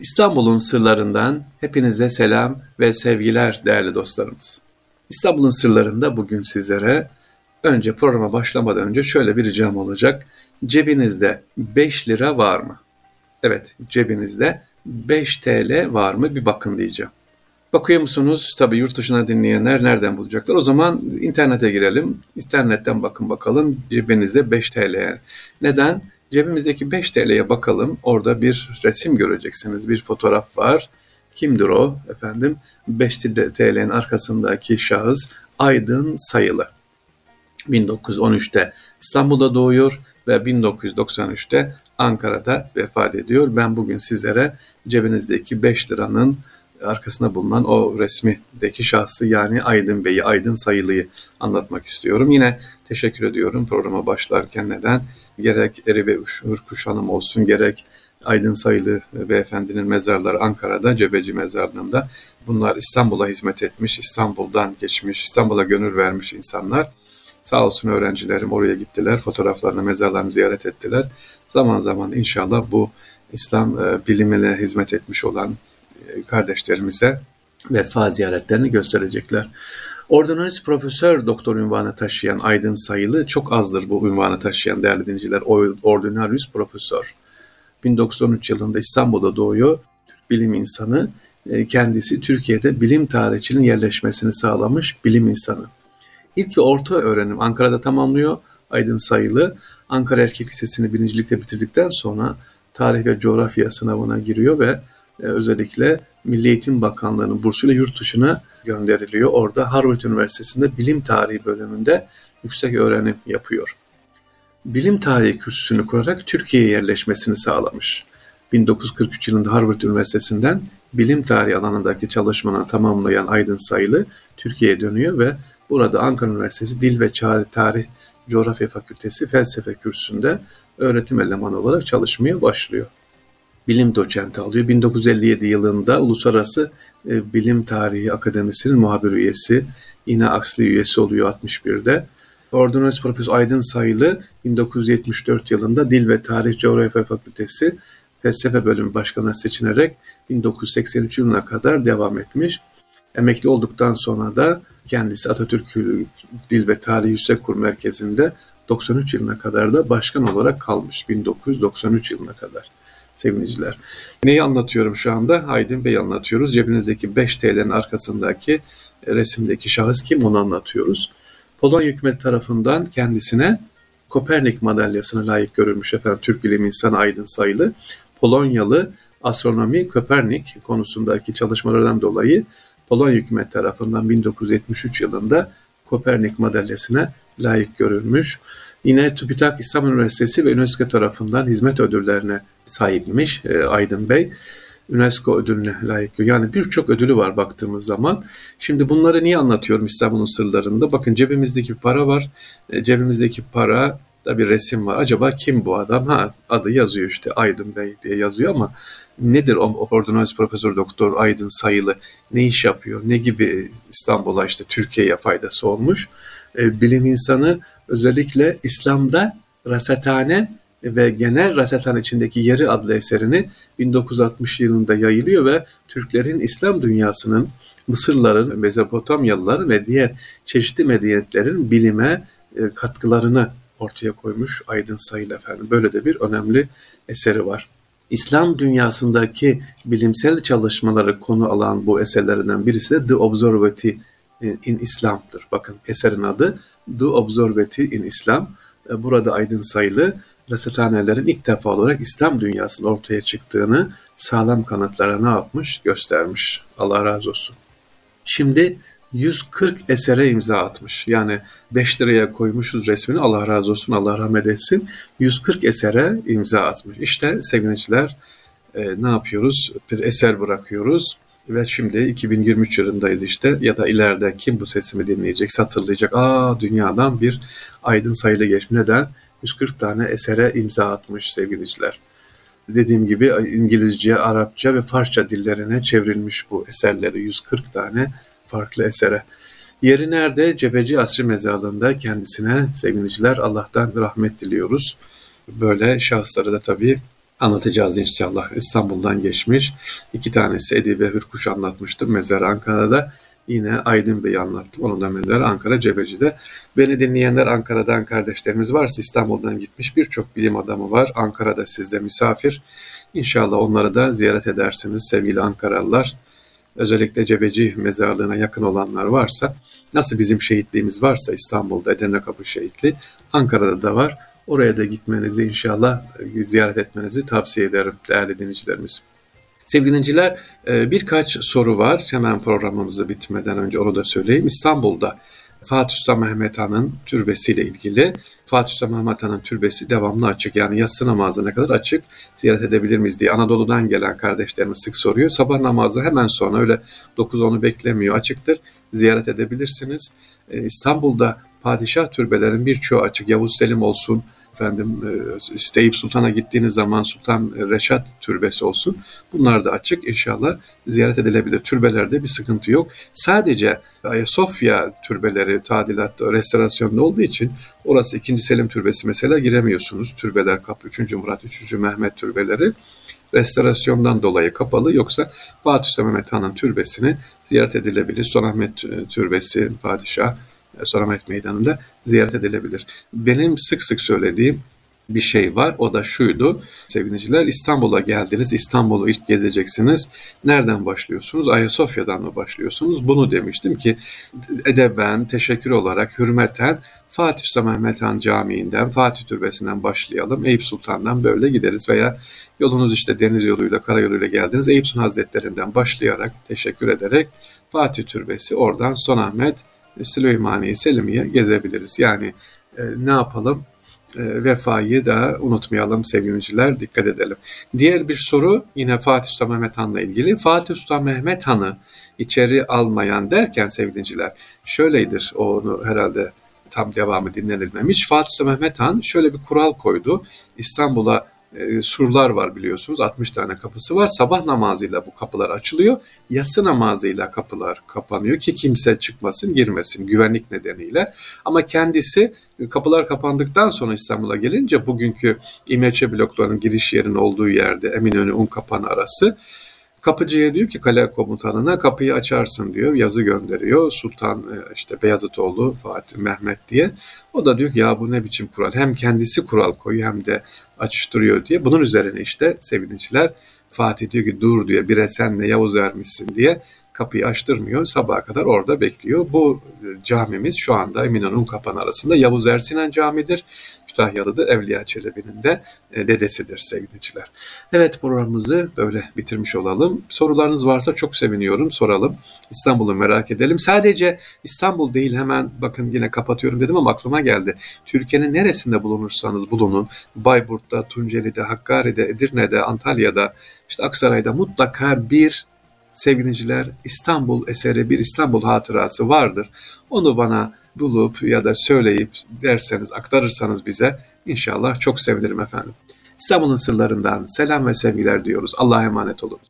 İstanbul'un sırlarından hepinize selam ve sevgiler değerli dostlarımız. İstanbul'un sırlarında bugün sizlere önce programa başlamadan önce şöyle bir ricam olacak. Cebinizde 5 lira var mı? Evet, cebinizde 5 TL var mı bir bakın diyeceğim. Bakıyor musunuz? Tabii yurt dışına dinleyenler nereden bulacaklar? O zaman internete girelim. İnternetten bakın bakalım cebinizde 5 TL. Neden? Cebimizdeki 5 TL'ye bakalım. Orada bir resim göreceksiniz. Bir fotoğraf var. Kimdir o? Efendim 5 TL'nin arkasındaki şahıs Aydın Sayılı. 1913'te İstanbul'da doğuyor ve 1993'te Ankara'da vefat ediyor. Ben bugün sizlere cebinizdeki 5 liranın arkasında bulunan o resmideki şahsı yani Aydın Bey'i, Aydın Sayılı'yı anlatmak istiyorum. Yine teşekkür ediyorum programa başlarken neden? Gerek Eri ve Hürkuş Hanım olsun, gerek Aydın Sayılı beyefendinin mezarları Ankara'da, Cebeci mezarlığında. Bunlar İstanbul'a hizmet etmiş, İstanbul'dan geçmiş, İstanbul'a gönül vermiş insanlar. Sağ olsun öğrencilerim oraya gittiler, fotoğraflarını, mezarlarını ziyaret ettiler. Zaman zaman inşallah bu İslam e, bilimine hizmet etmiş olan kardeşlerimize vefa ziyaretlerini gösterecekler. Ordonans profesör doktor ünvanı taşıyan Aydın Sayılı çok azdır bu ünvanı taşıyan değerli dinciler. Ordinarius profesör. 1913 yılında İstanbul'da doğuyor. Türk bilim insanı. E, kendisi Türkiye'de bilim tarihçiliğinin yerleşmesini sağlamış bilim insanı. İlk ve orta öğrenim Ankara'da tamamlıyor. Aydın Sayılı. Ankara Erkek Lisesi'ni birincilikle bitirdikten sonra tarih ve coğrafya sınavına giriyor ve özellikle Milli Eğitim Bakanlığı'nın bursuyla yurt dışına gönderiliyor. Orada Harvard Üniversitesi'nde bilim tarihi bölümünde yüksek öğrenim yapıyor. Bilim tarihi kürsüsünü kurarak Türkiye'ye yerleşmesini sağlamış. 1943 yılında Harvard Üniversitesi'nden bilim tarihi alanındaki çalışmalarını tamamlayan Aydın Sayılı Türkiye'ye dönüyor ve burada Ankara Üniversitesi Dil ve Tarih Coğrafya Fakültesi Felsefe kürsüsünde öğretim elemanı olarak çalışmaya başlıyor bilim doçenti alıyor. 1957 yılında Uluslararası e, Bilim Tarihi Akademisi'nin muhabir üyesi, yine Aksli üyesi oluyor 61'de. Ordonans Profesör Aydın Sayılı 1974 yılında Dil ve Tarih Coğrafya Fakültesi Felsefe Bölümü Başkanı seçilerek 1983 yılına kadar devam etmiş. Emekli olduktan sonra da kendisi Atatürk Dil ve Tarih Yüksek Kur Merkezi'nde 93 yılına kadar da başkan olarak kalmış 1993 yılına kadar sevgiliciler. Neyi anlatıyorum şu anda? Aydın Bey anlatıyoruz. Cebinizdeki 5 TL'nin arkasındaki resimdeki şahıs kim onu anlatıyoruz. Polonya hükümet tarafından kendisine Kopernik madalyasına layık görülmüş efendim Türk bilim insanı Aydın Sayılı. Polonyalı astronomi Kopernik konusundaki çalışmalardan dolayı Polonya hükümet tarafından 1973 yılında Kopernik madalyasına layık görülmüş. Yine TÜBİTAK İstanbul Üniversitesi ve UNESCO tarafından hizmet ödüllerine sahipmiş e, Aydın Bey. UNESCO ödülüne layık. Yani birçok ödülü var baktığımız zaman. Şimdi bunları niye anlatıyorum İstanbul'un sırlarında? Bakın cebimizdeki para var. E, cebimizdeki para da bir resim var. Acaba kim bu adam? Ha adı yazıyor işte Aydın Bey diye yazıyor ama nedir o ordonans profesör doktor Aydın Sayılı? Ne iş yapıyor? Ne gibi İstanbul'a işte Türkiye'ye faydası olmuş? E, bilim insanı özellikle İslam'da rasathane ve genel Rasathan içindeki Yeri adlı eserini 1960 yılında yayılıyor ve Türklerin İslam dünyasının Mısırların, Mezopotamyalıların ve diğer çeşitli medeniyetlerin bilime e, katkılarını ortaya koymuş Aydın Sayıl efendim. Böyle de bir önemli eseri var. İslam dünyasındaki bilimsel çalışmaları konu alan bu eserlerinden birisi de The Observatory in Islam'dır. Bakın eserin adı The Observatory in Islam. E, burada Aydın Sayılı rasathanelerin ilk defa olarak İslam dünyasında ortaya çıktığını sağlam kanıtlara ne yapmış? Göstermiş. Allah razı olsun. Şimdi 140 esere imza atmış. Yani 5 liraya koymuşuz resmini Allah razı olsun Allah rahmet etsin. 140 esere imza atmış. İşte sevgiliciler e, ne yapıyoruz? Bir eser bırakıyoruz. Ve şimdi 2023 yılındayız işte ya da ileride kim bu sesimi dinleyecek, hatırlayacak. Aa dünyadan bir aydın sayılı geçmiş. Neden? 140 tane esere imza atmış sevgiliciler. Dediğim gibi İngilizce, Arapça ve Farsça dillerine çevrilmiş bu eserleri 140 tane farklı esere. Yeri nerede? Cebeci Asri Mezarlığı'nda kendisine sevgiliciler Allah'tan rahmet diliyoruz. Böyle şahısları da tabii anlatacağız inşallah. İstanbul'dan geçmiş. İki tanesi Edibe Hürkuş anlatmıştım mezar Ankara'da. Yine Aydın Bey'i anlattım. Onun da mezarı Ankara Cebeci'de. Beni dinleyenler Ankara'dan kardeşlerimiz varsa İstanbul'dan gitmiş birçok bilim adamı var. Ankara'da sizde misafir. İnşallah onları da ziyaret edersiniz sevgili Ankaralılar. Özellikle Cebeci mezarlığına yakın olanlar varsa, nasıl bizim şehitliğimiz varsa İstanbul'da Edirne Kapı Şehitli, Ankara'da da var. Oraya da gitmenizi inşallah ziyaret etmenizi tavsiye ederim değerli dinleyicilerimiz. Sevgili dinleyiciler e, birkaç soru var. Hemen programımızı bitmeden önce onu da söyleyeyim. İstanbul'da Fatih Sultan Mehmet Han'ın türbesiyle ilgili Fatih Sultan Mehmet Han'ın türbesi devamlı açık. Yani yatsı namazına kadar açık. Ziyaret edebilir miyiz diye Anadolu'dan gelen kardeşlerimiz sık soruyor. Sabah namazı hemen sonra öyle 9-10'u beklemiyor açıktır. Ziyaret edebilirsiniz. E, İstanbul'da padişah türbelerin birçoğu açık. Yavuz Selim olsun, efendim e, işte Eyüp Sultan'a gittiğiniz zaman Sultan Reşat türbesi olsun. Bunlar da açık inşallah ziyaret edilebilir. Türbelerde bir sıkıntı yok. Sadece Ayasofya türbeleri tadilatta, restorasyonda olduğu için orası 2. Selim türbesi mesela giremiyorsunuz. Türbeler kapı 3. Murat, 3. Mehmet türbeleri restorasyondan dolayı kapalı yoksa Fatih Sultan Mehmet Han'ın türbesini ziyaret edilebilir. Sultanahmet Türbesi, Padişah Saramet Meydanı'nda ziyaret edilebilir. Benim sık sık söylediğim bir şey var. O da şuydu. Sevgiliciler İstanbul'a geldiniz. İstanbul'u ilk gezeceksiniz. Nereden başlıyorsunuz? Ayasofya'dan mı başlıyorsunuz? Bunu demiştim ki edeben, teşekkür olarak, hürmeten Fatih Sultan Mehmet Han Camii'nden, Fatih Türbesi'nden başlayalım. Eyüp Sultan'dan böyle gideriz veya yolunuz işte deniz yoluyla, karayoluyla geldiniz. Eyüp Sultan Hazretleri'nden başlayarak, teşekkür ederek Fatih Türbesi, oradan Sultanahmet, Süleymaniye, Selimiye gezebiliriz. Yani e, ne yapalım? E, vefayı da unutmayalım sevgiliciler, dikkat edelim. Diğer bir soru yine Fatih Sultan Mehmet Han'la ilgili. Fatih Sultan Mehmet Han'ı içeri almayan derken sevgiliciler şöyledir onu herhalde tam devamı dinlenilmemiş. Fatih Sultan Mehmet Han şöyle bir kural koydu. İstanbul'a e, surlar var biliyorsunuz. 60 tane kapısı var. Sabah namazıyla bu kapılar açılıyor. Yatsı namazıyla kapılar kapanıyor ki kimse çıkmasın, girmesin güvenlik nedeniyle. Ama kendisi e, kapılar kapandıktan sonra İstanbul'a gelince bugünkü İmeçe bloklarının giriş yerinin olduğu yerde Eminönü Un Kapanı arası Kapıcıya diyor ki kale komutanına kapıyı açarsın diyor. Yazı gönderiyor. Sultan e, işte Beyazıtoğlu Fatih Mehmet diye. O da diyor ki ya bu ne biçim kural. Hem kendisi kural koyuyor hem de açıştırıyor diye. Bunun üzerine işte sevgiliciler Fatih diyor ki dur diyor bire senle Yavuz vermişsin diye kapıyı açtırmıyor. Sabaha kadar orada bekliyor. Bu e, camimiz şu anda Eminönü Kapan arasında Yavuz Ersinen Camii'dir. Kütahyalı'dır. Evliya Çelebi'nin de e, dedesidir sevgiliciler. Evet programımızı böyle bitirmiş olalım. Sorularınız varsa çok seviniyorum. Soralım. İstanbul'u merak edelim. Sadece İstanbul değil hemen bakın yine kapatıyorum dedim ama aklıma geldi. Türkiye'nin neresinde bulunursanız bulunun. Bayburt'ta, Tunceli'de, Hakkari'de, Edirne'de, Antalya'da, işte Aksaray'da mutlaka bir sevgiliciler İstanbul eseri bir İstanbul hatırası vardır. Onu bana bulup ya da söyleyip derseniz aktarırsanız bize inşallah çok sevinirim efendim. İstanbul'un sırlarından selam ve sevgiler diyoruz. Allah'a emanet olunuz.